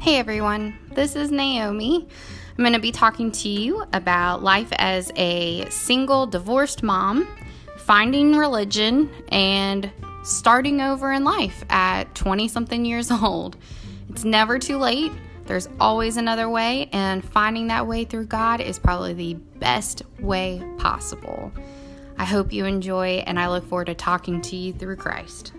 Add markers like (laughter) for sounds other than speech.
Hey everyone, this is Naomi. I'm going to be talking to you about life as a single divorced mom, finding religion, and starting over in life at 20 something years (laughs) old. It's never too late. There's always another way, and finding that way through God is probably the best way possible. I hope you enjoy, and I look forward to talking to you through Christ.